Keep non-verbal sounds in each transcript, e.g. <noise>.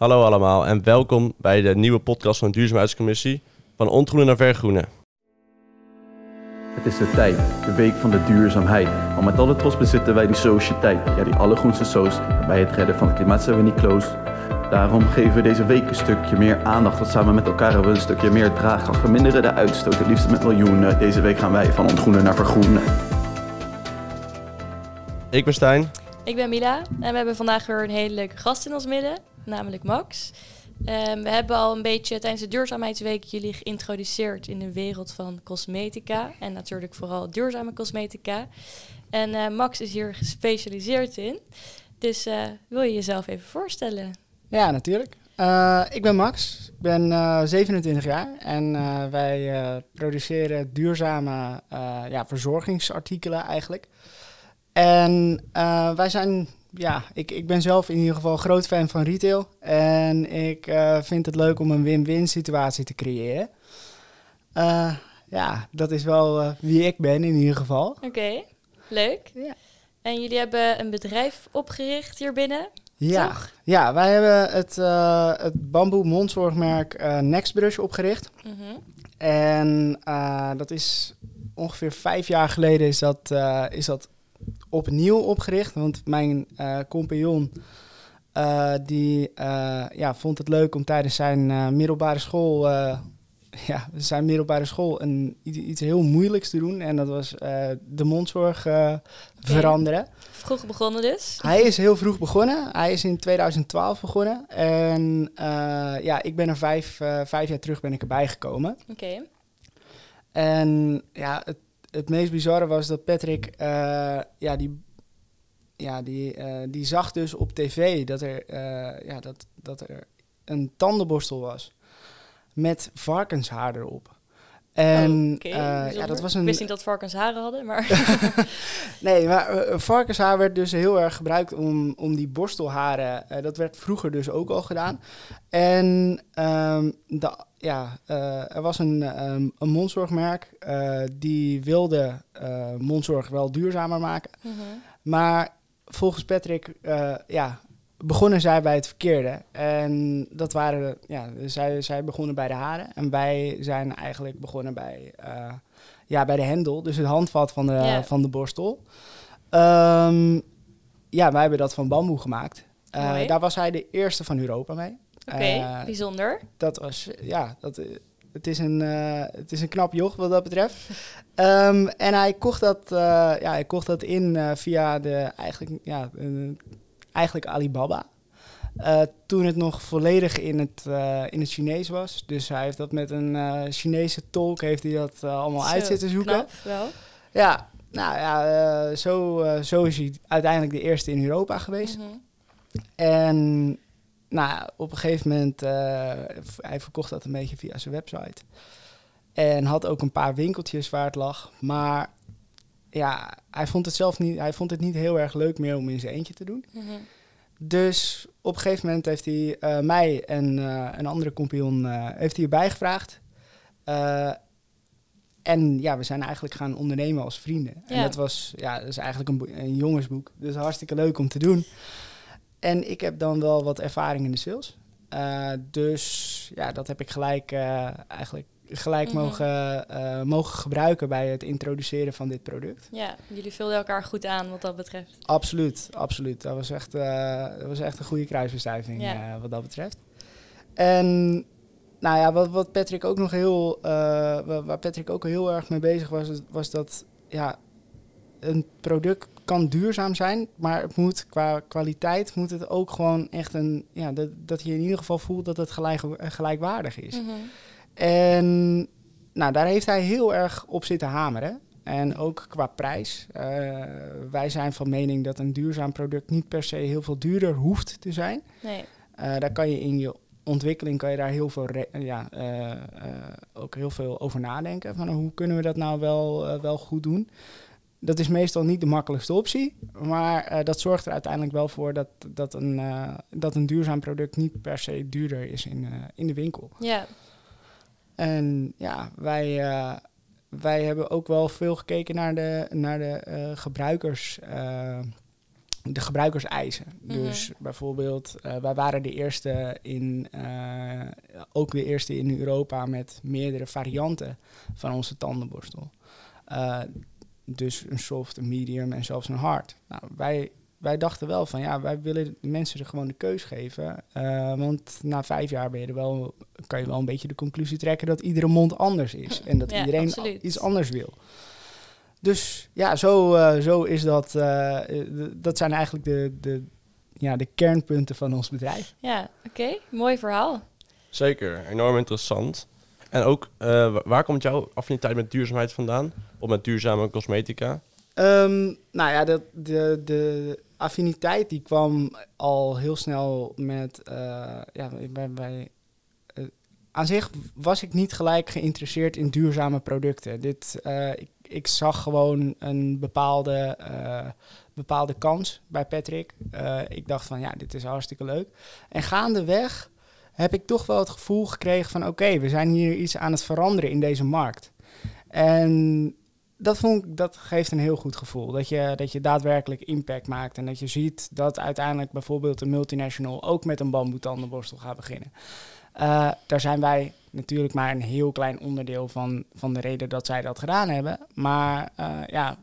Hallo allemaal en welkom bij de nieuwe podcast van de Duurzaamheidscommissie van Ontgroenen naar Vergroenen. Het is de tijd, de week van de duurzaamheid. Want met alle trots bezitten wij die sociëteit. Ja, die allergroenste soos. Bij het redden van het klimaat zijn we niet close. Daarom geven we deze week een stukje meer aandacht. Want samen met elkaar hebben we een stukje meer draagkracht. Verminderen de uitstoot, het liefst met miljoenen. Deze week gaan wij van ontgroenen naar vergroenen. Ik ben Stijn. Ik ben Mila en we hebben vandaag weer een hele leuke gast in ons midden, namelijk Max. Um, we hebben al een beetje tijdens de duurzaamheidsweek jullie geïntroduceerd in de wereld van cosmetica en natuurlijk vooral duurzame cosmetica. En uh, Max is hier gespecialiseerd in. Dus uh, wil je jezelf even voorstellen? Ja, natuurlijk. Uh, ik ben Max, ik ben 27 jaar en wij produceren duurzame ja, verzorgingsartikelen eigenlijk. En wij zijn ja, ik, ik ben zelf in ieder geval groot fan van retail. En ik uh, vind het leuk om een win-win situatie te creëren. Uh, ja, dat is wel uh, wie ik ben in ieder geval. Oké, okay, leuk. Ja. En jullie hebben een bedrijf opgericht hier binnen? Ja, toch? ja wij hebben het, het bamboe mondzorgmerk Nextbrush opgericht. Mm -hmm. En dat is ongeveer vijf jaar geleden is dat, is dat opnieuw opgericht. Want mijn uh, compagnon uh, die uh, ja, vond het leuk om tijdens zijn middelbare school, <laughs> ja, zijn middelbare school een, iets heel moeilijks te doen. En dat was de mondzorg veranderen. Vroeg begonnen dus? Hij is heel vroeg begonnen. Hij is in 2012 begonnen. En ja, ik ben er vijf, vijf jaar terug ben ik erbij gekomen. Oké. En ja, het het meest bizarre was dat Patrick, uh, ja, die, ja die, uh, die zag dus op tv dat er, uh, ja, dat, dat er een tandenborstel was met varkenshaar erop. En okay, ja, dat was een. Ik wist niet dat varkens haren hadden, maar. <laughs> nee, maar varkenshaar werd dus heel erg gebruikt om, om die borstelharen. dat werd vroeger dus ook al gedaan. En um, de ja, er was een, um, een mondzorgmerk die wilde mondzorg wel duurzamer maken. -hmm. Maar volgens Patrick ja, begonnen zij bij het verkeerde. En dat waren, ja, zij, zij begonnen bij de haren. En wij zijn eigenlijk begonnen bij, ja, bij de hendel, dus het handvat van de, yeah. van de borstel. Um, ja, wij hebben dat van bamboe gemaakt. daar was hij de eerste van Europa mee. Oké, okay, uh, bijzonder. Dat was, ja, dat, het, is een, het is een knap joch wat dat betreft. um, <laughs> en hij kocht dat, ja, hij kocht dat in via de, eigenlijk, ja, eigenlijk Alibaba. toen het nog volledig in het, in het Chinees was. Dus hij heeft dat met een Chinese tolk heeft hij dat allemaal uit zitten zoeken. Knap, wel. Ja, nou ja, zo, zo is hij uiteindelijk de eerste in Europa geweest. Mm -hmm. En nou, op een gegeven moment, hij verkocht dat een beetje via zijn website. En had ook een paar winkeltjes waar het lag. Maar ja, hij vond het zelf niet, hij vond het niet heel erg leuk meer om in zijn eentje te doen. Mm -hmm. Dus op een gegeven moment heeft hij uh, mij en uh, een andere compagnon heeft hij erbij gevraagd. en ja, we zijn eigenlijk gaan ondernemen als vrienden. Ja. En dat was, ja, dat is eigenlijk een, een jongensboek. Dus hartstikke leuk om te doen. En ik heb dan wel wat ervaring in de sales. Dus ja, dat heb ik gelijk eigenlijk gelijk -hmm. mogen, uh, mogen gebruiken bij het introduceren van dit product. Ja, jullie vulden elkaar goed aan wat dat betreft. Absoluut, absoluut. Dat was echt, dat was echt een goede kruisbestuiving ja. wat dat betreft. En nou ja, wat, wat Patrick ook nog heel, waar Patrick ook heel erg mee bezig was, was dat ja, een product kan duurzaam zijn, maar het moet qua kwaliteit moet het ook gewoon echt een ja dat, dat je in ieder geval voelt dat het gelijk, gelijkwaardig is. Mm -hmm. En nou, daar heeft hij heel erg op zitten hameren. En ook qua prijs. Uh, wij zijn van mening dat een duurzaam product niet per se heel veel duurder hoeft te zijn. Nee. Uh, daar kan je in je ontwikkeling kan je daar heel veel, ja, uh, ook heel veel over nadenken. Van hoe kunnen we dat nou wel, wel goed doen? Dat is meestal niet de makkelijkste optie, maar dat zorgt er uiteindelijk wel voor dat, dat, een, dat een duurzaam product niet per se duurder is in, in de winkel. Ja. En ja, wij, wij hebben ook wel veel gekeken naar de, naar de gebruikers de gebruikerseisen. Mhm. Dus bijvoorbeeld, eh, wij waren de eerste in, eh, ook de eerste in Europa met meerdere varianten van onze tandenborstel. Eh, dus een soft, een medium en zelfs een hard. Nou, wij, wij dachten wel van ja, wij willen de mensen er gewoon de keus geven. Eh, want na vijf jaar ben je er wel, kan je wel een beetje de conclusie trekken dat iedere mond anders is. En dat Ja, iedereen absoluut. iets anders wil. Dus ja, zo, eh, zo is dat. eh, dat zijn eigenlijk de, de, ja, de kernpunten van ons bedrijf. Ja, oké. Mooi verhaal. Zeker, enorm interessant. En ook, eh, wa- waar komt jouw affiniteit met duurzaamheid vandaan? Of met duurzame cosmetica? Ehm, nou ja, de, de, de affiniteit die kwam al heel snel met. eh, ja, bij, bij, eh, aan zich was ik niet gelijk geïnteresseerd in duurzame producten. Dit, eh, ik, ik zag gewoon een bepaalde, bepaalde kans bij Patrick. Ik dacht van ja, dit is hartstikke leuk. En gaandeweg heb ik toch wel het gevoel gekregen van oké, we zijn hier iets aan het veranderen in deze markt. En dat, vond ik, dat geeft een heel goed gevoel. Dat je, dat je daadwerkelijk impact maakt. En dat je ziet dat uiteindelijk bijvoorbeeld een multinational ook met een bamboe tandenborstel gaat beginnen. Eh, daar zijn wij natuurlijk maar een heel klein onderdeel van, van de reden dat zij dat gedaan hebben. Maar eh, ja,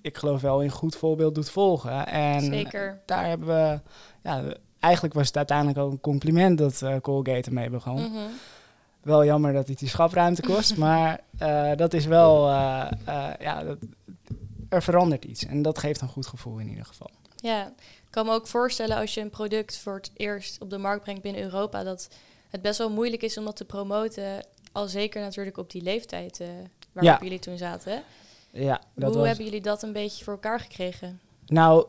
ik geloof wel in goed voorbeeld doet volgen. En Zeker. daar hebben we, ja, eigenlijk was het uiteindelijk ook een compliment dat eh, Colgate ermee begon. Mhm. Wel jammer dat het die schapruimte kost, <laughs> maar eh, dat is wel, eh, eh, ja, dat, er verandert iets. En dat geeft een goed gevoel in ieder geval. Ja, ik kan me ook voorstellen als je een product voor het eerst op de markt brengt binnen Europa, dat het best wel moeilijk is om dat te promoten. Al zeker natuurlijk op die leeftijd waarop Ja. jullie toen zaten. Ja, dat Hoe was... hebben jullie dat een beetje voor elkaar gekregen? Nou,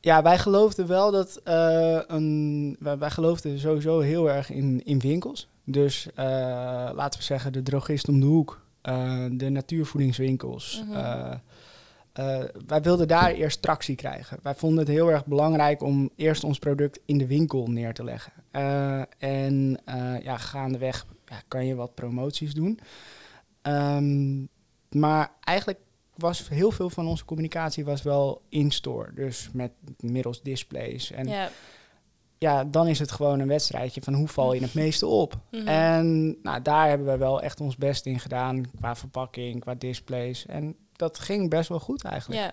ja, wij geloofden wel dat een. Wij, wij geloofden sowieso heel erg in, in winkels. Dus eh, laten we zeggen, de drogist om de hoek, eh, de natuurvoedingswinkels. Mhm. eh, wij wilden daar eerst tractie krijgen. Wij vonden het heel erg belangrijk om eerst ons product in de winkel neer te leggen. En ja, gaandeweg ja, kan je wat promoties doen. Ehm, maar eigenlijk was heel veel van onze communicatie was wel in-store. Dus met middels displays. En ja. Ja, dan is het gewoon een wedstrijdje van hoe val je het meeste op. Mhm. En nou, daar hebben we wel echt ons best in gedaan. Qua verpakking, qua displays. En dat ging best wel goed eigenlijk. ja.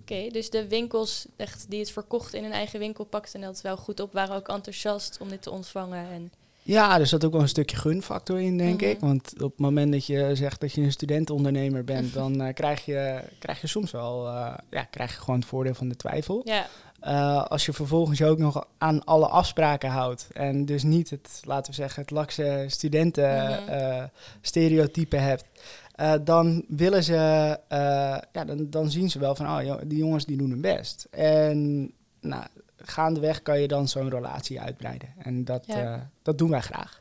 Oké, dus de winkels echt die het verkochten in hun eigen winkel pakten dat wel goed op, waren ook enthousiast om dit te ontvangen. En Ja, er zat ook wel een stukje gunfactor in, denk Mhm. ik. Want op het moment dat je zegt dat je een studentenondernemer bent, <laughs> dan eh, krijg, je, krijg je soms wel eh, ja, krijg je gewoon het voordeel van de twijfel. ja, Eh, als je vervolgens je ook nog aan alle afspraken houdt en dus niet het, laten we zeggen, het lakse studenten Mhm. eh, stereotype hebt, eh, dan willen ze, ja, dan, dan zien ze wel van, oh, die jongens die doen hun best. En nou, gaandeweg kan je dan zo'n relatie uitbreiden. En dat, Ja. dat doen wij graag.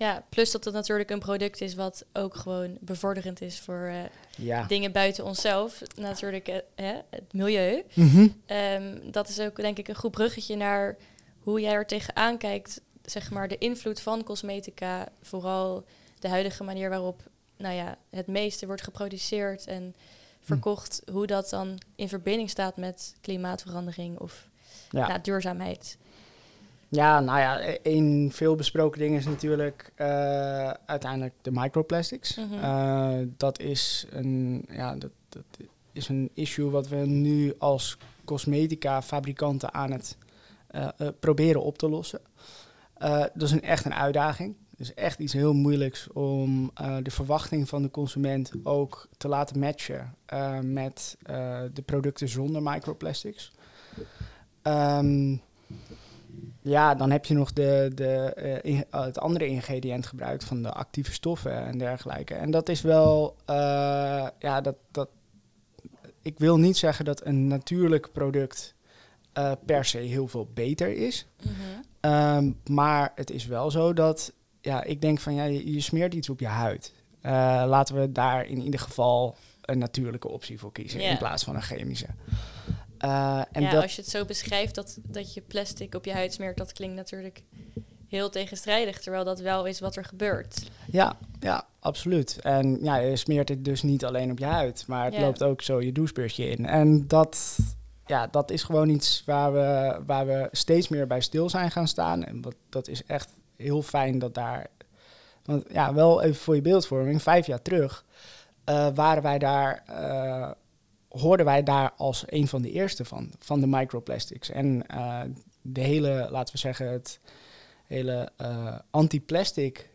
Ja, plus dat het natuurlijk een product is wat ook gewoon bevorderend is voor eh, Ja. dingen buiten onszelf. Natuurlijk eh, hè, het milieu. Mhm. Ehm, dat is ook denk ik een goed bruggetje naar hoe jij er tegenaan kijkt. Zeg maar de invloed van cosmetica. Vooral de huidige manier waarop nou ja, het meeste wordt geproduceerd en verkocht. Hoe dat dan in verbinding staat met klimaatverandering of Ja. nou, duurzaamheid. Ja, nou ja, een veel besproken ding is natuurlijk eh, uiteindelijk de microplastics. Mhm. Eh, dat, is een, ja, dat, dat is een issue wat we nu als cosmetica fabrikanten aan het eh, proberen op te lossen. Dat is een, echt een uitdaging. Het is echt iets heel moeilijks om de verwachting van de consument ook te laten matchen met de producten zonder microplastics. Ehm, ja, dan heb je nog de, de, eh, in- eh, het andere ingrediënt gebruikt van de actieve stoffen en dergelijke. En dat is wel, eh, ja, dat, dat, ik wil niet zeggen dat een natuurlijk product per se heel veel beter is. Mhm. Ehm, maar het is wel zo dat, ja, ik denk van, ja, je, je smeert iets op je huid. Laten we daar in ieder geval een natuurlijke optie voor kiezen in plaats van een chemische. Eh, en ja, dat, als je het zo beschrijft dat, dat je plastic op je huid smeert, dat klinkt natuurlijk heel tegenstrijdig, terwijl dat wel is wat er gebeurt. Ja, ja, absoluut. En ja, je smeert het dus niet alleen op je huid, maar het Ja. loopt ook zo je douchebusje in. En dat, ja, dat is gewoon iets waar we, waar we steeds meer bij stil zijn gaan staan. En wat, dat is echt heel fijn dat daar. Want ja, wel even voor je beeldvorming, vijf jaar terug uh, waren wij daar. Uh, hoorden wij daar als een van de eerste van, van de microplastics. En uh, de hele, laten we zeggen, het hele anti-plastic,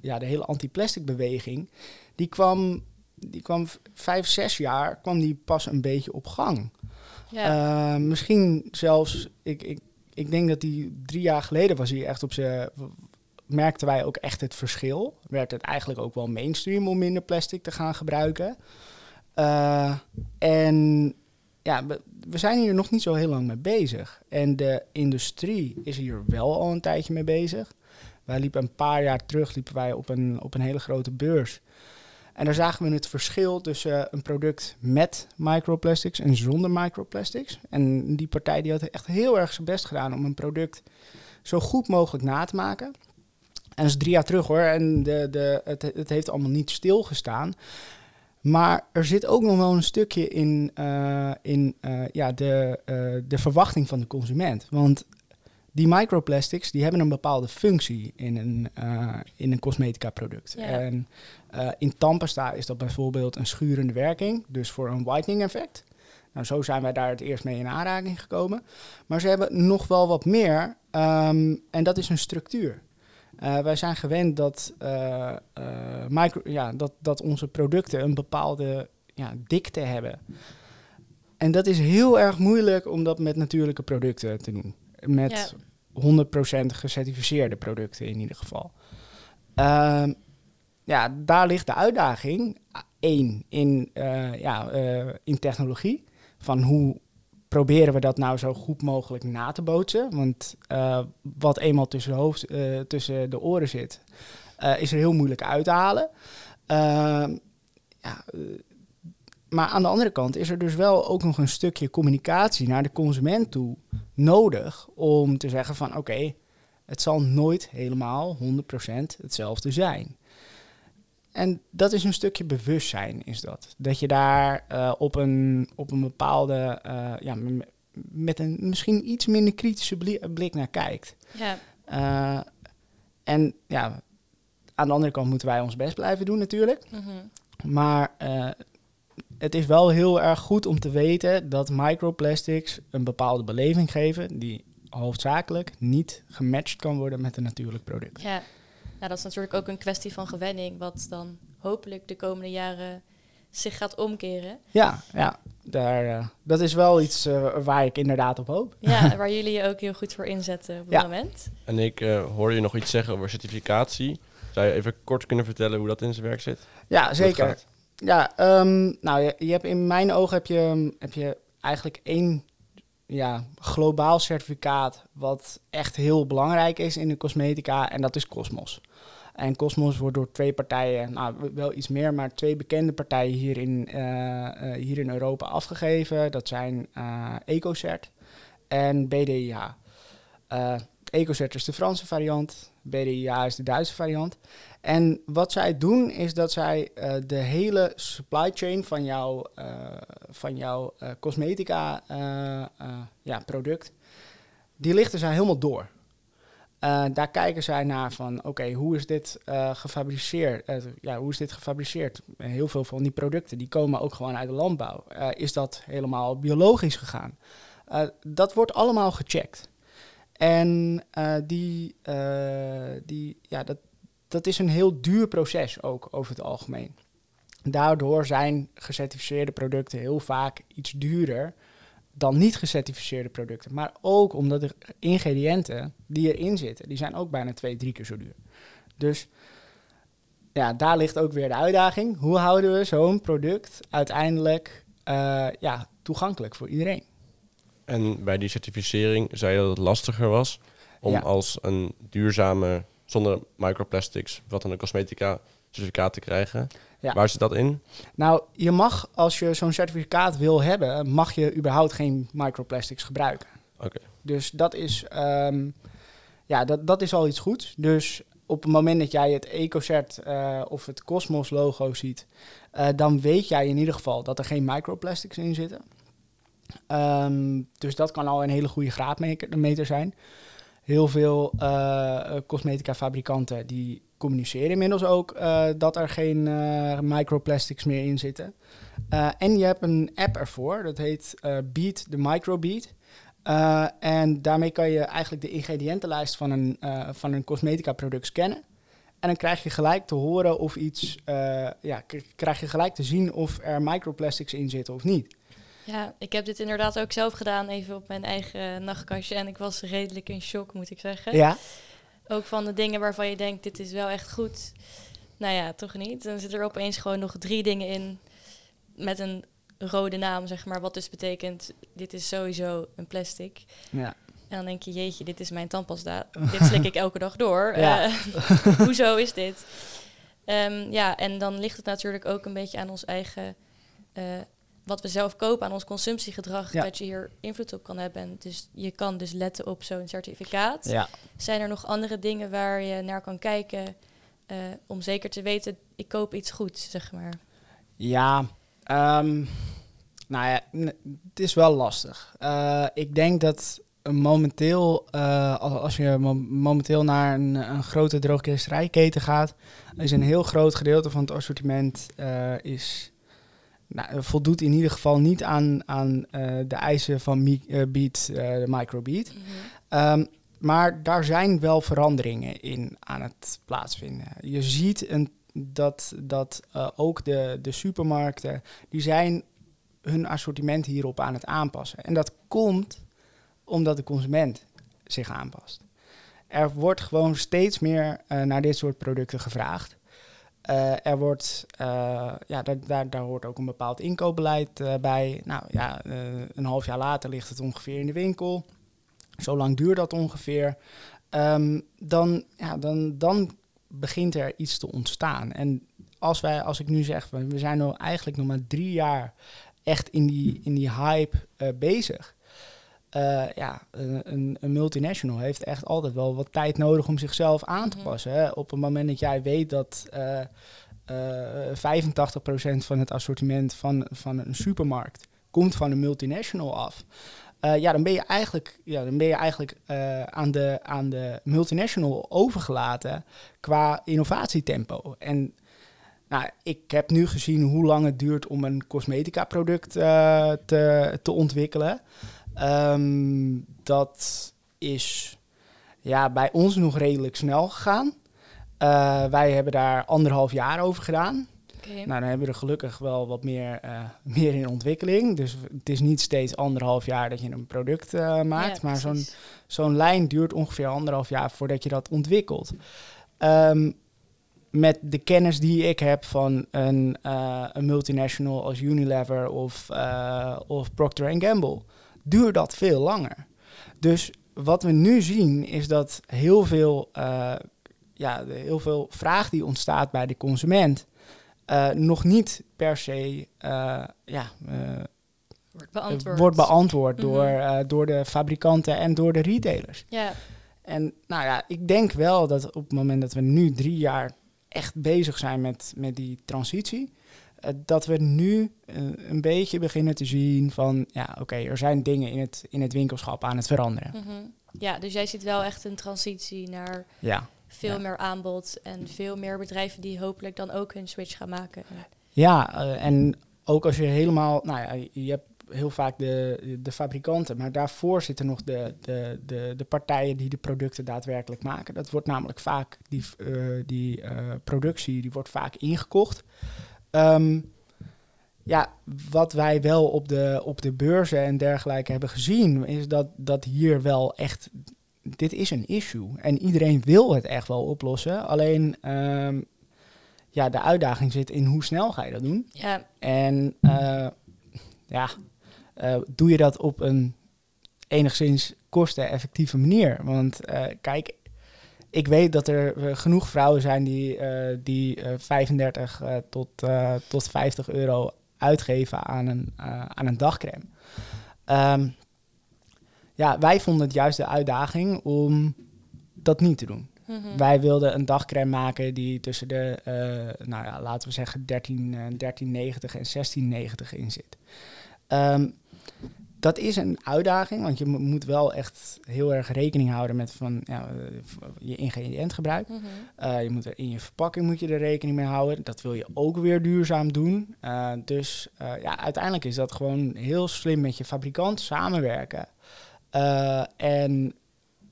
ja, de hele anti-plastic beweging, die kwam, die kwam vijf, zes jaar, kwam die pas een beetje op gang. Ja. Uh, misschien zelfs, ik, ik, ik denk dat die drie jaar geleden was hij echt op zijn. Merkten wij ook echt het verschil. Werd het eigenlijk ook wel mainstream om minder plastic te gaan gebruiken. Uh, en ja, we, zijn hier nog niet zo heel lang mee bezig. En de industrie is hier wel al een tijdje mee bezig. Wij liepen een paar jaar terug liepen wij op een, op een hele grote beurs. En daar zagen we het verschil tussen een product met microplastics en zonder microplastics. En die partij die had echt heel erg zijn best gedaan om een product zo goed mogelijk na te maken. En dat is drie jaar terug hoor. En de, de, het, het heeft allemaal niet stilgestaan. Maar er zit ook nog wel een stukje in, uh, in uh, ja, de, uh, de verwachting van de consument. Want die microplastics die hebben een bepaalde functie in een, in een cosmetica product. Ja. En in tandpasta is dat bijvoorbeeld een schurende werking, dus voor een whitening effect. Nou, zo zijn wij daar het eerst mee in aanraking gekomen. Maar ze hebben nog wel wat meer um, en dat is een structuur. Uh, wij zijn gewend dat, micro, ja, dat, dat onze producten een bepaalde ja, dikte hebben. En dat is heel erg moeilijk om dat met natuurlijke producten te doen met ja. 100% gecertificeerde producten in ieder geval. Uh, ja, daar ligt de uitdaging. Eén, in, ja, in technologie. Van hoe proberen we dat nou zo goed mogelijk na te bootsen? Want uh, wat eenmaal tussen de, hoofd, tussen de oren zit, is er heel moeilijk uit te halen. Ehm, ja, maar aan de andere kant is er dus wel ook nog een stukje communicatie naar de consument toe nodig om te zeggen van oké, het zal nooit helemaal 100% hetzelfde zijn. En dat is een stukje bewustzijn, is dat. Dat je daar uh, op, een, op een bepaalde, uh, ja, met een misschien iets minder kritische blik naar kijkt. Ja. Uh, en ja, aan de andere kant moeten wij ons best blijven doen natuurlijk. Mm -hmm. Maar het is wel heel erg goed om te weten dat microplastics een bepaalde beleving geven die hoofdzakelijk niet gematcht kan worden met een natuurlijk product. Ja, nou, dat is natuurlijk ook een kwestie van gewenning, wat dan hopelijk de komende jaren zich gaat omkeren. Ja, ja daar, uh, dat is wel iets uh, waar ik inderdaad op hoop. Ja, <laughs> waar jullie je ook heel goed voor inzetten op het ja. moment. En ik uh, hoor je nog iets zeggen over certificatie. Zou je even kort kunnen vertellen hoe dat in zijn werk zit? Ja, zeker. Ja, um, nou, je, je, hebt in mijn ogen heb je, heb je eigenlijk één ja, globaal certificaat wat echt heel belangrijk is in de cosmetica en dat is Cosmos. En Cosmos wordt door twee partijen, nou wel iets meer, maar twee bekende partijen hier in, uh, uh, hier in Europa afgegeven. Dat zijn uh, EcoCert en BDIH. EcoCert is de Franse variant, BDIH is de Duitse variant. En wat zij doen is dat zij uh, de hele supply chain van jouw, uh, van jouw uh, cosmetica ja, product, die lichten zij helemaal door. daar kijken zij naar van, oké, hoe is dit gefabriceerd? ja, hoe is dit gefabriceerd? Heel veel van die producten, die komen ook gewoon uit de landbouw. is dat helemaal biologisch gegaan? dat wordt allemaal gecheckt. En die, die, ja, dat, dat is een heel duur proces ook over het algemeen. Daardoor zijn gecertificeerde producten heel vaak iets duurder dan niet gecertificeerde producten. Maar ook omdat de ingrediënten die erin zitten, die zijn ook bijna twee, drie keer zo duur. Dus ja, daar ligt ook weer de uitdaging. Hoe houden we zo'n product uiteindelijk uh, ja, toegankelijk voor iedereen? En bij die certificering zei je dat het lastiger was om ja. als een duurzame zonder microplastics, wat dan een cosmetica certificaat te krijgen. Ja. Waar zit dat in? Nou, je mag, als je zo'n certificaat wil hebben, mag je überhaupt geen microplastics gebruiken. Oké. Dus dat is, um, ja, dat, dat is al iets goeds. Dus op het moment dat jij het EcoCert uh, of het Cosmos logo ziet, uh, dan weet jij in ieder geval dat er geen microplastics in zitten. Ehm, dus dat kan al een hele goede graadmeter zijn. Heel veel uh, cosmetica fabrikanten die communiceren inmiddels ook uh, dat er geen microplastics meer in zitten. en je hebt een app ervoor, dat heet Beat the Microbeat. en daarmee kan je eigenlijk de ingrediëntenlijst van een, van een cosmetica product scannen. En dan krijg je gelijk te horen of iets, ja, krijg je gelijk te zien of er microplastics in zitten of niet. Ja, ik heb dit inderdaad ook zelf gedaan, even op mijn eigen nachtkastje. En ik was redelijk in shock, moet ik zeggen. Ja. Ook van de dingen waarvan je denkt, dit is wel echt goed. Nou ja, toch niet. Dan zitten er opeens gewoon nog drie dingen in met een rode naam, zeg maar. Wat dus betekent, dit is sowieso een plastic. Ja. En dan denk je, jeetje, dit is mijn tandpasta. dit slik ik <laughs> elke dag door. Ja. Uh, <laughs> hoezo is dit? Um, ja, en dan ligt het natuurlijk ook een beetje aan ons eigen uh, wat we zelf kopen aan ons consumptiegedrag, dat je hier invloed op kan hebben. dus je kan dus letten op zo'n certificaat. Ja. Zijn er nog andere dingen waar je naar kan kijken uh, om zeker te weten, ik koop iets goeds, zeg maar? Ja, um, nou ja, het is wel lastig. Uh, ik denk dat momenteel, uh, als je momenteel naar een, een grote droogkesterijketen gaat, is een heel groot gedeelte van het assortiment is nou, voldoet in ieder geval niet aan, aan uh, de eisen van uh, Beat, uh, de Microbeat. -hmm. um, maar daar zijn wel veranderingen in aan het plaatsvinden. Je ziet een, dat, dat ook de, de supermarkten, die zijn hun assortiment hierop aan het aanpassen. En dat komt omdat de consument zich aanpast. Er wordt gewoon steeds meer naar dit soort producten gevraagd. Uh, er wordt, uh, ja, daar, daar, daar hoort ook een bepaald inkoopbeleid uh, bij. Nou ja, een half jaar later ligt het ongeveer in de winkel. Zo lang duurt dat ongeveer. Um, dan, ja, dan, dan begint er iets te ontstaan. En als, wij, als ik nu zeg, we zijn nu eigenlijk nog maar drie jaar echt in die, in die hype bezig. Uh, ja, een, een, multinational heeft echt altijd wel wat tijd nodig om zichzelf aan te mhm. passen. Hè. Op het moment dat jij weet dat uh, uh, 85% van het assortiment van, van een supermarkt komt van een multinational af. Ja, dan ben je eigenlijk, ja, dan ben je eigenlijk aan, de, aan de multinational overgelaten qua innovatietempo. En nou, ik heb nu gezien hoe lang het duurt om een cosmetica product te, te ontwikkelen. Um, dat is ja, bij ons nog redelijk snel gegaan. Uh, wij hebben daar anderhalf jaar over gedaan. Okay. Nou, dan hebben we er gelukkig wel wat meer, uh, <laughs> meer in ontwikkeling. Dus het is niet steeds anderhalf jaar dat je een product uh, maakt. Ja, maar zo'n zo'n lijn duurt ongeveer anderhalf jaar voordat je dat ontwikkelt. Um, met de kennis die ik heb van een, een multinational als Unilever of, of Procter Gamble duurt dat veel langer. Dus wat we nu zien is dat heel veel, uh, ja, heel veel vraag die ontstaat bij de consument uh, nog niet per se uh, ja, wordt beantwoord, wordt beantwoord mm -hmm. door, door de fabrikanten en door de retailers. Ja. En nou ja, ik denk wel dat op het moment dat we nu drie jaar echt bezig zijn met, met die transitie, dat we nu uh, een beetje beginnen te zien van, ja, oké, okay, er zijn dingen in het, in het winkelschap aan het veranderen. Mm -hmm. Ja, dus jij ziet wel echt een transitie naar ja. veel ja. meer aanbod en veel meer bedrijven die hopelijk dan ook hun switch gaan maken. Ja, uh, en ook als je helemaal, nou ja, je hebt heel vaak de, de fabrikanten, maar daarvoor zitten nog de, de, de, de partijen die de producten daadwerkelijk maken. Dat wordt namelijk vaak, die, uh, die uh, productie, die wordt vaak ingekocht. Um, ja, wat wij wel op de, op de beurzen en dergelijke hebben gezien, is dat, dat hier wel echt. Dit is een issue. En iedereen wil het echt wel oplossen. Alleen um, ja, de uitdaging zit in hoe snel ga je dat doen. Ja. En uh, ja, uh, doe je dat op een enigszins kosteneffectieve manier. Want uh, kijk, ik weet dat er uh, genoeg vrouwen zijn die, uh, die uh, 35 tot, tot 50 euro uitgeven aan een, aan een dagcreme. Um, ja, wij vonden het juist de uitdaging om dat niet te doen. Mm -hmm. Wij wilden een dagcreme maken die tussen de, nou ja, laten we zeggen, 13, 13,90 en 16,90 in zit. Um, dat is een uitdaging, want je moet wel echt heel erg rekening houden met van, ja, je ingrediëntgebruik. Mm je moet er in je verpakking moet je er rekening mee houden. Dat wil je ook weer duurzaam doen. dus ja, uiteindelijk is dat gewoon heel slim met je fabrikant samenwerken. en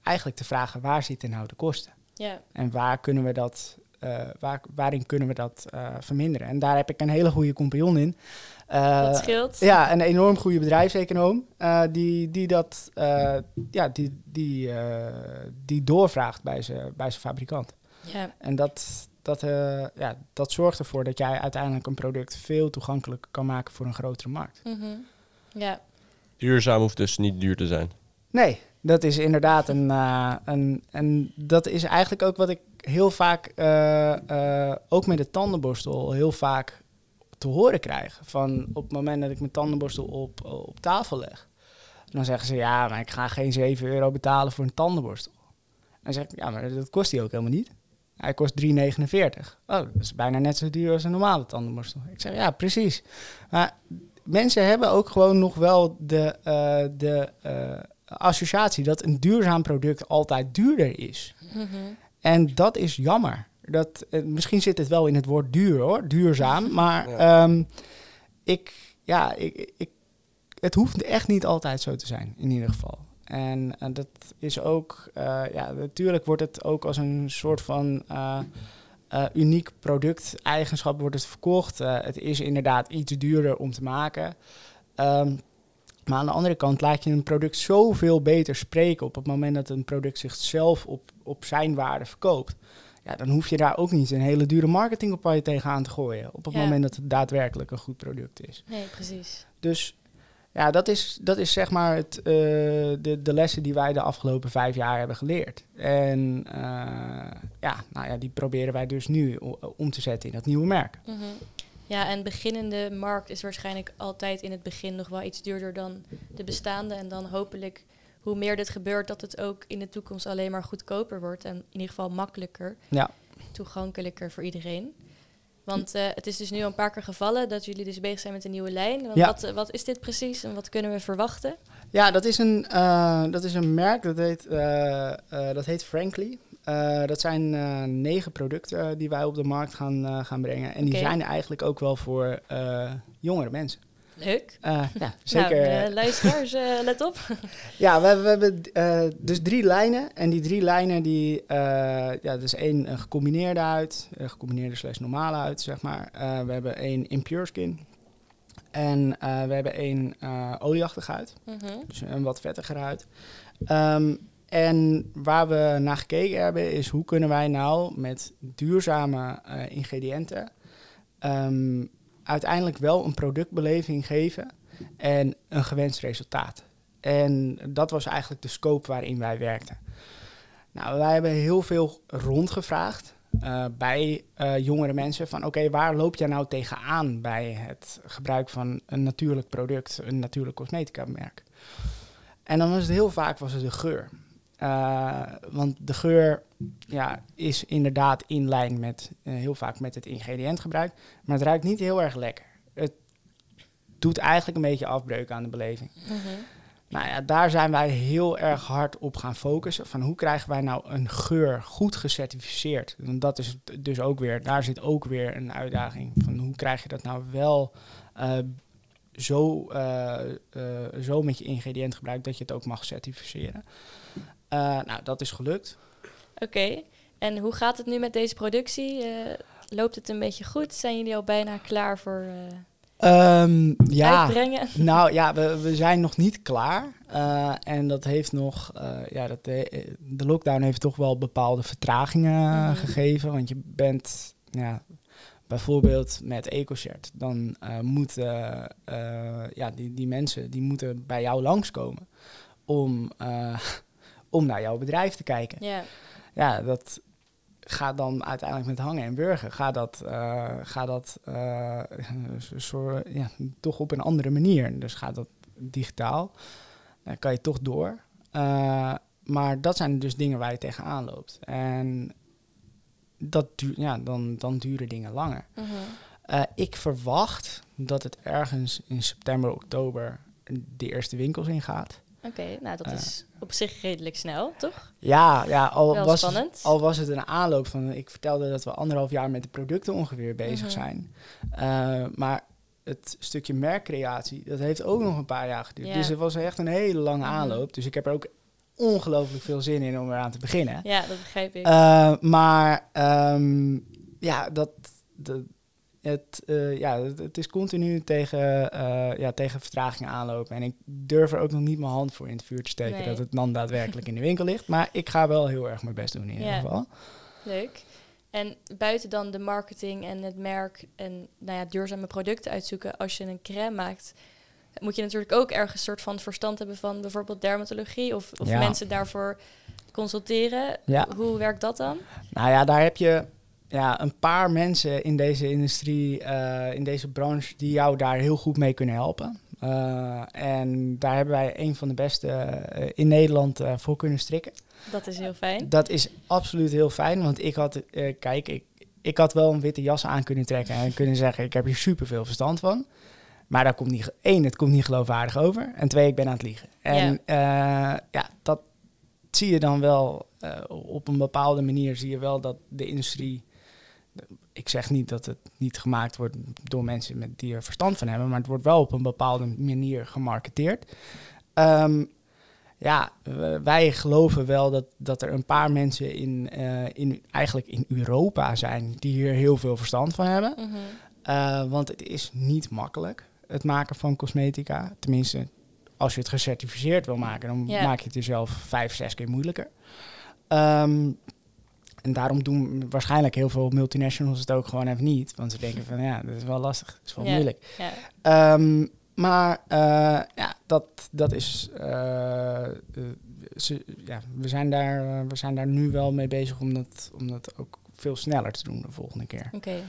eigenlijk te vragen waar zitten nou de kosten? Ja. En waar kunnen we dat, waar, waarin kunnen we dat verminderen? En daar heb ik een hele goede compagnon in. Uh, dat scheelt. Ja, een enorm goede bedrijfseconoom die, die dat ja, die, die, die doorvraagt bij zijn bij fabrikant. Ja. En dat, dat, ja, dat zorgt ervoor dat jij uiteindelijk een product veel toegankelijker kan maken voor een grotere markt. Mm -hmm. Ja. Duurzaam hoeft dus niet duur te zijn. Nee, dat is inderdaad een, uh, een. En dat is eigenlijk ook wat ik heel vaak, uh, uh, ook met de tandenborstel, heel vaak te horen krijg. Van op het moment dat ik mijn tandenborstel op, op tafel leg, dan zeggen ze ja, maar ik ga geen 7 euro betalen voor een tandenborstel. Dan zeg ik ja, maar dat kost hij ook helemaal niet. Hij kost 3,49. Oh, dat is bijna net zo duur als een normale tandenborstel. Ik zeg ja, precies. Maar mensen hebben ook gewoon nog wel de, de associatie dat een duurzaam product altijd duurder is. Mhm. En dat is jammer. Dat, eh, misschien zit het wel in het woord duur hoor, duurzaam. <laughs> Maar ehm, ik, ja, ik, ik, het hoeft echt niet altijd zo te zijn, in ieder geval. En uh, dat is ook, uh, ja, natuurlijk wordt het ook als een soort van uniek product, eigenschap wordt het verkocht. het is inderdaad iets duurder om te maken. Um, maar aan de andere kant laat je een product zoveel beter spreken op het moment dat een product zichzelf op, op zijn waarde verkoopt. Ja, dan hoef je daar ook niet een hele dure marketingcampagne tegenaan te gooien. Op het moment dat het daadwerkelijk een goed product is. Nee, precies. Dus ja, dat is, dat is zeg maar het, uh, de, de lessen die wij de afgelopen vijf jaar hebben geleerd. En uh, ja, nou ja, die proberen wij dus nu om te zetten in dat nieuwe merk. Mm ja, en beginnende markt is waarschijnlijk altijd in het begin nog wel iets duurder dan de bestaande. En dan hopelijk, hoe meer dit gebeurt, dat het ook in de toekomst alleen maar goedkoper wordt. En in ieder geval makkelijker, ja. toegankelijker voor iedereen. Want uh, het is dus nu al een paar keer gevallen dat jullie dus bezig zijn met een nieuwe lijn. Ja. Wat, wat, is dit precies en wat kunnen we verwachten? Ja, dat is een, uh, dat is een merk, dat heet, uh, dat heet Frankly. Dat zijn negen producten die wij op de markt gaan, gaan brengen. En die zijn eigenlijk ook wel voor jongere mensen. Leuk. ja, zeker. Nou, luisteraars, let op. <laughs> ja, we, we hebben dus drie lijnen. En die drie lijnen, die, ja, dus één een gecombineerde huid, een gecombineerde slash normale huid, zeg maar. we hebben één impure skin. En we hebben één olieachtige huid, -hmm. dus een wat vettige huid. Um, en waar we naar gekeken hebben is hoe kunnen wij nou met duurzame ingrediënten um, uiteindelijk wel een productbeleving geven en een gewenst resultaat. En dat was eigenlijk de scope waarin wij werkten. Nou, wij hebben heel veel rondgevraagd uh, bij uh, jongere mensen van oké, waar loop jij nou tegenaan bij het gebruik van een natuurlijk product, een natuurlijk cosmetica merk? En dan was het heel vaak was het de geur. Uh, want de geur ja, is inderdaad in lijn met uh, heel vaak met het ingrediëntgebruik. Maar het ruikt niet heel erg lekker. Het doet eigenlijk een beetje afbreuk aan de beleving. Mm -hmm. Nou ja, daar zijn wij heel erg hard op gaan focussen. Van hoe krijgen wij nou een geur goed gecertificeerd? Want dat is dus ook weer, daar zit ook weer een uitdaging. Van hoe krijg je dat nou wel uh, zo, zo met je ingrediëntgebruik dat je het ook mag certificeren? Uh, nou, dat is gelukt. Oké, en hoe gaat het nu met deze productie? Loopt het een beetje goed? Zijn jullie al bijna klaar voor um, ja, uitbrengen? <laughs> Nou ja, we, we zijn nog niet klaar. en dat heeft nog, ja, dat de, de, lockdown heeft toch wel bepaalde vertragingen mm gegeven. Want je bent, ja, bijvoorbeeld met EcoShirt, dan moeten ja, die, die mensen die moeten bij jou langskomen om <laughs> om naar jouw bedrijf te kijken. Ja, ja dat gaat dan uiteindelijk met hangen en burgen. Gaat dat, gaat dat <laughs> soort, ja, toch op een andere manier. Dus gaat dat digitaal. Dan kan je toch door. Maar dat zijn dus dingen waar je tegenaan loopt. En dat duurt, ja, dan, dan duren dingen langer. Uh -huh. ik verwacht dat het ergens in september, oktober de eerste winkels ingaat. Oké, nou dat is op zich redelijk snel, toch? Ja, ja al, Wel was, spannend. al was het een aanloop van... Ik vertelde dat we anderhalf jaar met de producten ongeveer bezig Mhm. zijn. Eh, maar het stukje merkcreatie, dat heeft ook nog een paar jaar geduurd. Ja. Dus het was echt een hele lange Mhm. aanloop. Dus ik heb er ook ongelooflijk veel zin in om eraan te beginnen. Ja, dat begrijp ik. Eh, maar ehm, ja, dat, dat, het, eh, ja, het, is continu tegen, eh, ja, tegen vertragingen aanlopen. En ik durf er ook nog niet mijn hand voor in het vuur te steken Nee. dat het dan daadwerkelijk in de winkel ligt. Maar ik ga wel heel erg mijn best doen in ieder Ja. geval. Leuk. En buiten dan de marketing en het merk en nou ja, duurzame producten uitzoeken, als je een crème maakt, moet je natuurlijk ook ergens soort van verstand hebben van bijvoorbeeld dermatologie of, of Ja. mensen daarvoor consulteren. Ja. Hoe werkt dat dan? Nou ja, daar heb je ja, een paar mensen in deze industrie, eh, in deze branche, die jou daar heel goed mee kunnen helpen. Eh, en daar hebben wij een van de beste eh, in Nederland voor kunnen strikken. Dat is heel fijn. Dat is absoluut heel fijn, want ik had, kijk, ik, ik had wel een witte jas aan kunnen trekken en kunnen zeggen, ik heb hier super veel verstand van. Maar daar komt niet, één, het komt niet geloofwaardig over. En twee, ik ben aan het liegen. En ja, ja dat zie je dan wel eh, op een bepaalde manier, zie je wel dat de industrie, ik zeg niet dat het niet gemaakt wordt door mensen met die er verstand van hebben, maar het wordt wel op een bepaalde manier gemarketeerd. Ehm, ja, wij geloven wel dat, dat er een paar mensen in, eh, in, eigenlijk in Europa zijn die hier heel veel verstand van hebben. Mhm. Eh, want het is niet makkelijk, het maken van cosmetica. Tenminste, als je het gecertificeerd wil maken, dan maak je het jezelf vijf, zes keer moeilijker. Ehm, en daarom doen waarschijnlijk heel veel multinationals het ook gewoon even niet. Want ze denken van, ja, dat is wel lastig, dat is wel moeilijk. Ja. Ehm, maar eh, ja, dat, dat is. eh, eh, ze, ja, we, zijn daar, we zijn daar nu wel mee bezig om dat, om dat ook veel sneller te doen de volgende keer. Oké.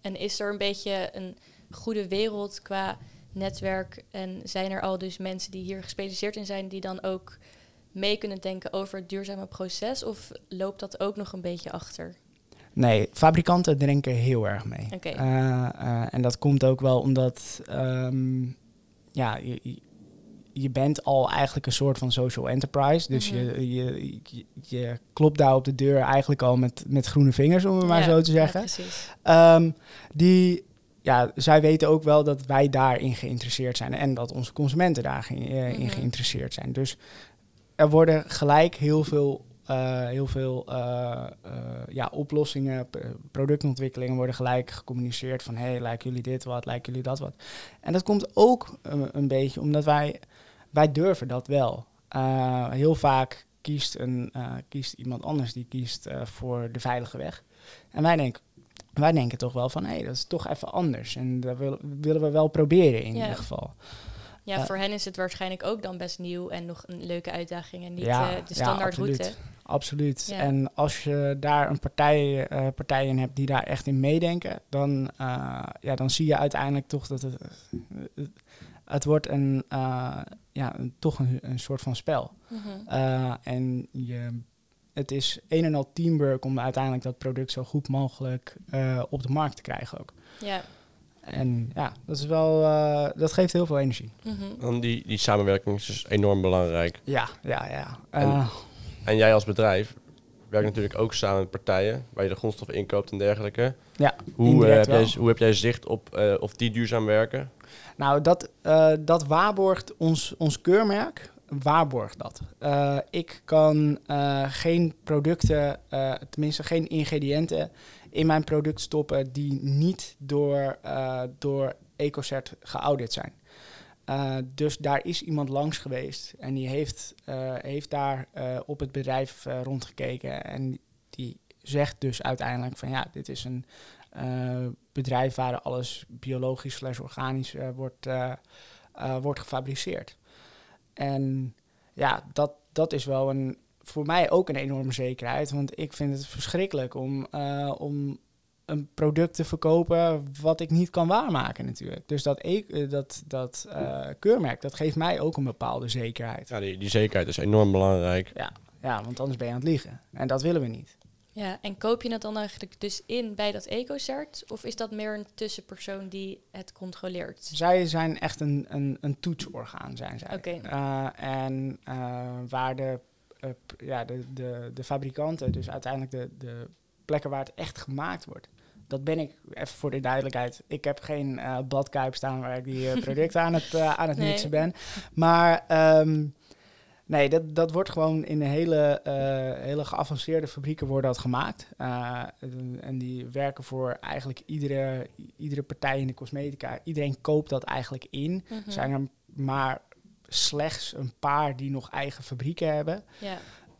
En is er een beetje een goede wereld qua netwerk? En zijn er al dus mensen die hier gespecialiseerd in zijn, die dan ook mee kunnen denken over het duurzame proces? Of loopt dat ook nog een beetje achter? Nee, fabrikanten drinken heel erg mee. Oké. Eh, eh, en dat komt ook wel omdat ehm, ja, je, je- bent al eigenlijk een soort van social enterprise. Dus Mhm. je, je, je, je klopt daar op de deur eigenlijk al met, met groene vingers, om het maar Ja, zo te ja, zeggen. precies. Ehm, die, ja, zij weten ook wel dat wij daarin geïnteresseerd zijn en dat onze consumenten daarin eh, in Mhm. geïnteresseerd zijn. Dus er worden gelijk heel veel, eh, heel veel eh, ja, oplossingen, productontwikkelingen worden gelijk gecommuniceerd van hey, lijken jullie dit wat, lijken jullie dat wat. En dat komt ook een beetje omdat wij, wij durven dat wel. Heel vaak kiest, een, kiest iemand anders die kiest voor de veilige weg. En wij denken, wij denken toch wel van, hé, dat is toch even anders. En dat wil- willen we wel proberen in Ja. ieder geval. Ja, Eh, voor hen is het waarschijnlijk ook dan best nieuw en nog een leuke uitdaging en niet Ja, eh, de ja, standaard absoluut. route. Absoluut. Ja. En als je daar een partij, partij in hebt die daar echt in meedenken, dan, ja, dan zie je uiteindelijk toch dat het, het, wordt een, ja, een, toch een, een soort van spel. Mhm. En je, het is een en al teamwork om uiteindelijk dat product zo goed mogelijk eh, op de markt te krijgen ook. Ja. En ja, dat is wel, eh, dat geeft heel veel energie. Dan die, die samenwerking is dus enorm belangrijk. Ja, ja, ja. En- Eh, En jij als bedrijf werkt natuurlijk ook samen met partijen waar je de grondstoffen inkoopt en dergelijke. ja, Hoe, eh, heb, jij, wel. hoe heb jij zicht op eh, of die duurzaam werken? Nou, dat, eh, dat waarborgt ons, ons keurmerk. Waarborgt dat. Eh, ik kan eh, geen producten, eh, tenminste geen ingrediënten in mijn product stoppen die niet door, door EcoCert geaudit zijn. Dus daar is iemand langs geweest en die heeft, heeft daar op het bedrijf rondgekeken. En die zegt dus uiteindelijk van ja, dit is een bedrijf waar alles biologisch slash organisch wordt, wordt gefabriceerd. En ja, dat, dat is wel een, voor mij ook een enorme zekerheid. Want ik vind het verschrikkelijk om, eh, om een product te verkopen wat ik niet kan waarmaken natuurlijk. Dus dat, e- eh, dat, dat eh, keurmerk, dat geeft mij ook een bepaalde zekerheid. Ja, die, die zekerheid is enorm belangrijk. Ja, want anders ben je aan het liegen. En dat willen we niet. Ja, en koop je het dan eigenlijk dus in bij dat EcoCert? Of is dat meer een tussenpersoon die het controleert? Zij zijn echt een, een, een toetsorgaan, zijn zij. Oké. Eh, en eh, waar de, eh, ja, de, de, de fabrikanten, dus uiteindelijk de, de plekken waar het echt gemaakt wordt. Dat ben ik, even voor de duidelijkheid. Ik heb geen badkuip staan waar ik die producten <laughs> aan het, aan het Nee. mixen ben. Maar ehm, nee, dat, dat wordt gewoon in hele, eh, hele geavanceerde fabrieken wordt dat gemaakt. Eh, en- die werken voor eigenlijk iedere, iedere partij in de cosmetica. Iedereen koopt dat eigenlijk in. Er zijn er maar slechts een paar die nog eigen fabrieken hebben.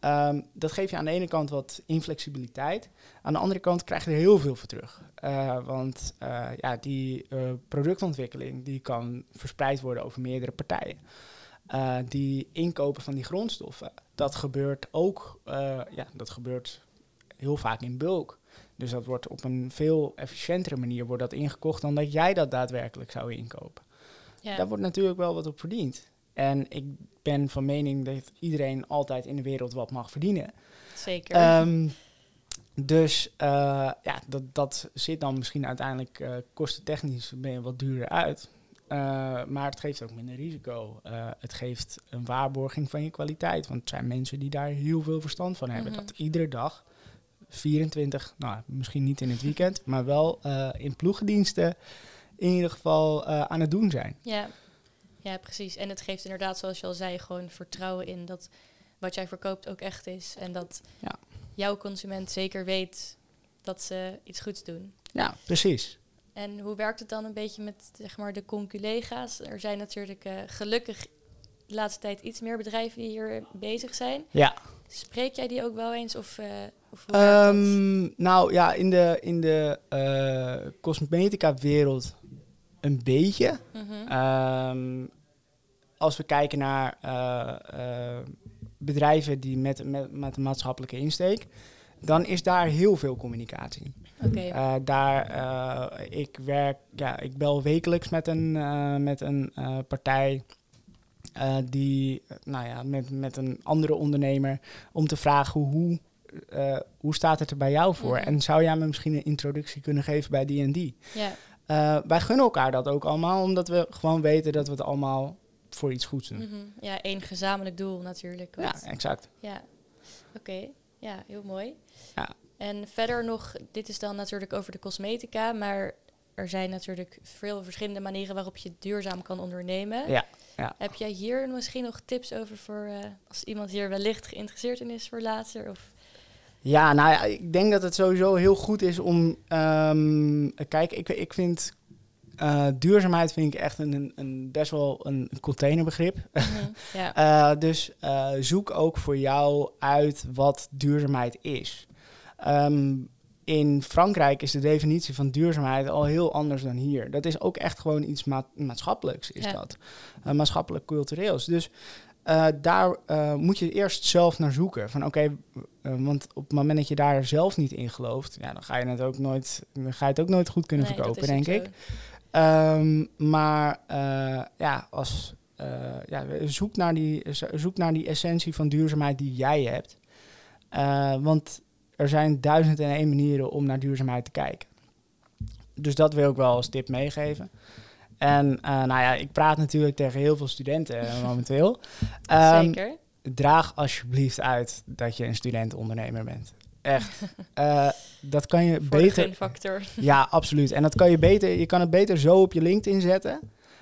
Ehm, dat geeft je aan de ene kant wat inflexibiliteit. Aan de andere kant krijg je er heel veel voor terug. Eh, want ja, die productontwikkeling die kan verspreid worden over meerdere partijen. Eh, die inkopen van die grondstoffen, dat gebeurt ook eh, ja, dat gebeurt heel vaak in bulk. Dus dat wordt op een veel efficiëntere manier wordt dat ingekocht dan dat jij dat daadwerkelijk zou inkopen. ja. Daar wordt natuurlijk wel wat op verdiend. En ik ben van mening dat iedereen altijd in de wereld wat mag verdienen. zeker. Ehm, dus eh, ja, dat, dat zit dan misschien uiteindelijk eh kostentechnisch ben je wat duurder uit. Eh, maar het geeft ook minder risico. Eh, het geeft een waarborging van je kwaliteit. Want het zijn mensen die daar heel veel verstand van hebben. Mhm. Dat iedere dag 24, nou misschien niet in het weekend, maar wel eh, in ploegendiensten in ieder geval aan het doen zijn. Ja. ja, precies. En het geeft inderdaad, zoals je al zei, gewoon vertrouwen in dat wat jij verkoopt ook echt is. En dat Ja. jouw consument zeker weet dat ze iets goeds doen. Ja, precies. En hoe werkt het dan een beetje met zeg maar, de conculega's? Er zijn natuurlijk eh, gelukkig de laatste tijd iets meer bedrijven die hier bezig zijn. Ja. Spreek jij die ook wel eens? Of, eh, of hoe? Ehm, nou ja, in de, in de eh, cosmetica-wereld een beetje. Mhm. Ehm, als we kijken naar bedrijven die met, met, met een maatschappelijke insteek, dan is daar heel veel communicatie. Oké, Eh, daar, eh, ik werk, ja, ik bel wekelijks met een, eh, met een partij die, nou ja, met, met een andere ondernemer om te vragen hoe, hoe staat het er bij jou voor? Mhm. En zou jij me misschien een introductie kunnen geven bij die en die? wij gunnen elkaar dat ook allemaal, omdat we gewoon weten dat we het allemaal voor iets goeds doen. Mhm. ja, één gezamenlijk doel natuurlijk. Ja, exact. Ja, oké. Ja, heel mooi. Ja. En verder nog, dit is dan natuurlijk over de cosmetica, maar er zijn natuurlijk veel verschillende manieren waarop je duurzaam kan ondernemen. Ja, ja. Heb jij hier misschien nog tips over voor eh, als iemand hier wellicht geïnteresseerd in is voor later? Of, Ja, nou ja, ik denk dat het sowieso heel goed is om. ehm, kijk, ik, ik vind. eh, duurzaamheid vind ik echt een, een, best wel een containerbegrip. Mhm, <laughs> ja, Eh, dus zoek ook voor jou uit wat duurzaamheid is. Ehm, in Frankrijk is de definitie van duurzaamheid al heel anders dan hier. Dat is ook echt gewoon iets ma- maatschappelijks, is Ja. dat. Uh, maatschappelijk-cultureels. Dus eh, daar eh, moet je eerst zelf naar zoeken. Van oké, eh, want op het moment dat je daar zelf niet in gelooft, ja, dan ga je het ook nooit, dan ga je het ook nooit goed kunnen nee, verkopen, denk ik. Ehm, maar eh, ja, als, eh, ja, zoek, naar die, zoek naar die essentie van duurzaamheid die jij hebt. Eh, want er zijn duizend en één manieren om naar duurzaamheid te kijken. Dus dat wil ik wel als tip meegeven. En eh, nou ja, ik praat natuurlijk tegen heel veel studenten eh, <laughs> momenteel. Ehm, Zeker. draag alsjeblieft uit dat je een student-ondernemer bent. Echt. <laughs> Eh, dat kan je Voor beter. gunfactor. <laughs> Ja, absoluut. En dat kan je beter. Je kan het beter zo op je LinkedIn zetten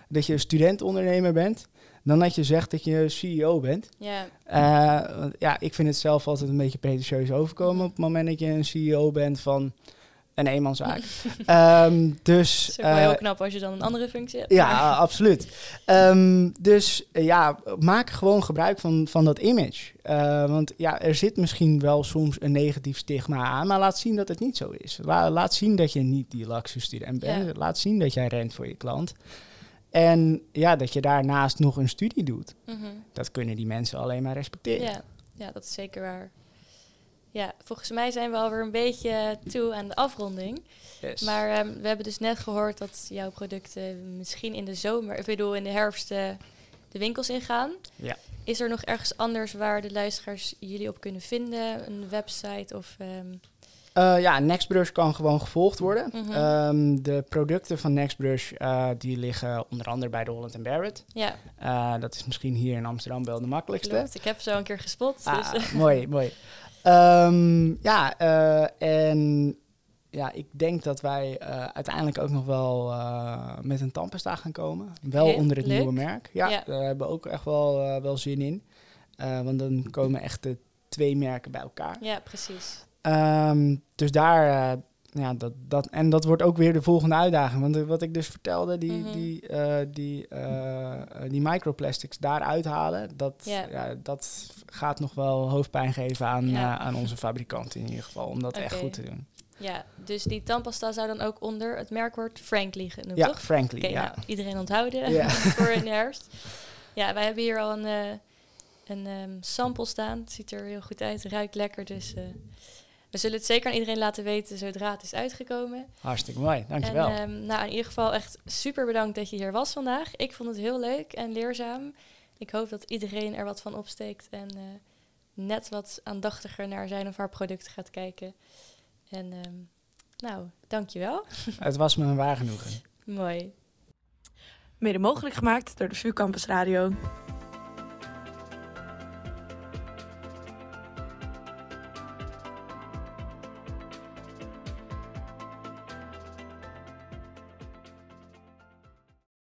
dat je student-ondernemer bent, dan dat je zegt dat je CEO bent. Ja, Eh, ja, ik vind het zelf altijd een beetje pretentieus overkomen op het moment dat je een CEO bent van een eenmanszaak. <laughs> Ehm, dus het is ook wel eh, heel knap als je dan een andere functie hebt. ja, absoluut. Ehm, dus eh, ja, maak gewoon gebruik van, van dat image. Eh, want ja, er zit misschien wel soms een negatief stigma aan, maar laat zien dat het niet zo is. La- laat zien dat je niet die luxe student bent. Ja. Laat zien dat jij rent voor je klant. En ja, dat je daarnaast nog een studie doet. Mhm. Dat kunnen die mensen alleen maar respecteren. Ja, ja, dat is zeker waar. Ja, volgens mij zijn we alweer een beetje toe aan de afronding. Yes. Maar ehm, we hebben dus net gehoord dat jouw producten misschien in de zomer, ik bedoel in de herfst, eh, de winkels ingaan. Ja. Is er nog ergens anders waar de luisteraars jullie op kunnen vinden? Een website of... ehm, Eh, ja, Nextbrush kan gewoon gevolgd worden. Mhm. Ehm, de producten van Nextbrush eh, die liggen onder andere bij de Holland Barrett. ja, Eh, dat is misschien hier in Amsterdam wel de makkelijkste. klopt. Ik heb zo een keer gespot. Ah, dus, mooi, mooi. Ehm, ja, en ja, ik denk dat wij uiteindelijk ook nog wel met een tandpasta gaan komen. Wel onder het leuk. nieuwe merk. Ja, Ja. daar hebben we ook echt wel, wel zin in. Want dan komen echt de twee merken bij elkaar. ja, precies. Ehm, dus daar, eh, ja, dat, dat, en dat wordt ook weer de volgende uitdaging. Want eh, wat ik dus vertelde, die, Mhm. die, eh, die, die microplastics daar uithalen, dat, Ja. ja. dat gaat nog wel hoofdpijn geven aan, aan onze fabrikanten in ieder geval, om dat echt goed te doen. Ja, dus die tandpasta zou dan ook onder het merkwoord Frankly genoemd, Ja, toch? frankly, Oké, ja. nou, iedereen onthouden Ja. <laughs> voor in de <laughs> herfst. Ja, wij hebben hier al een, een ehm, sample staan. Het ziet er heel goed uit, ruikt lekker. Dus we zullen het zeker aan iedereen laten weten zodra het is uitgekomen. Hartstikke mooi, dankjewel. En ehm, nou, in ieder geval echt super bedankt dat je hier was vandaag. Ik vond het heel leuk en leerzaam. Ik hoop dat iedereen er wat van opsteekt en eh, net wat aandachtiger naar zijn of haar producten gaat kijken. En ehm, nou, dankjewel. <laughs> Het was me een waar genoegen. Mooi. Mede mogelijk gemaakt door de VU Campus Radio.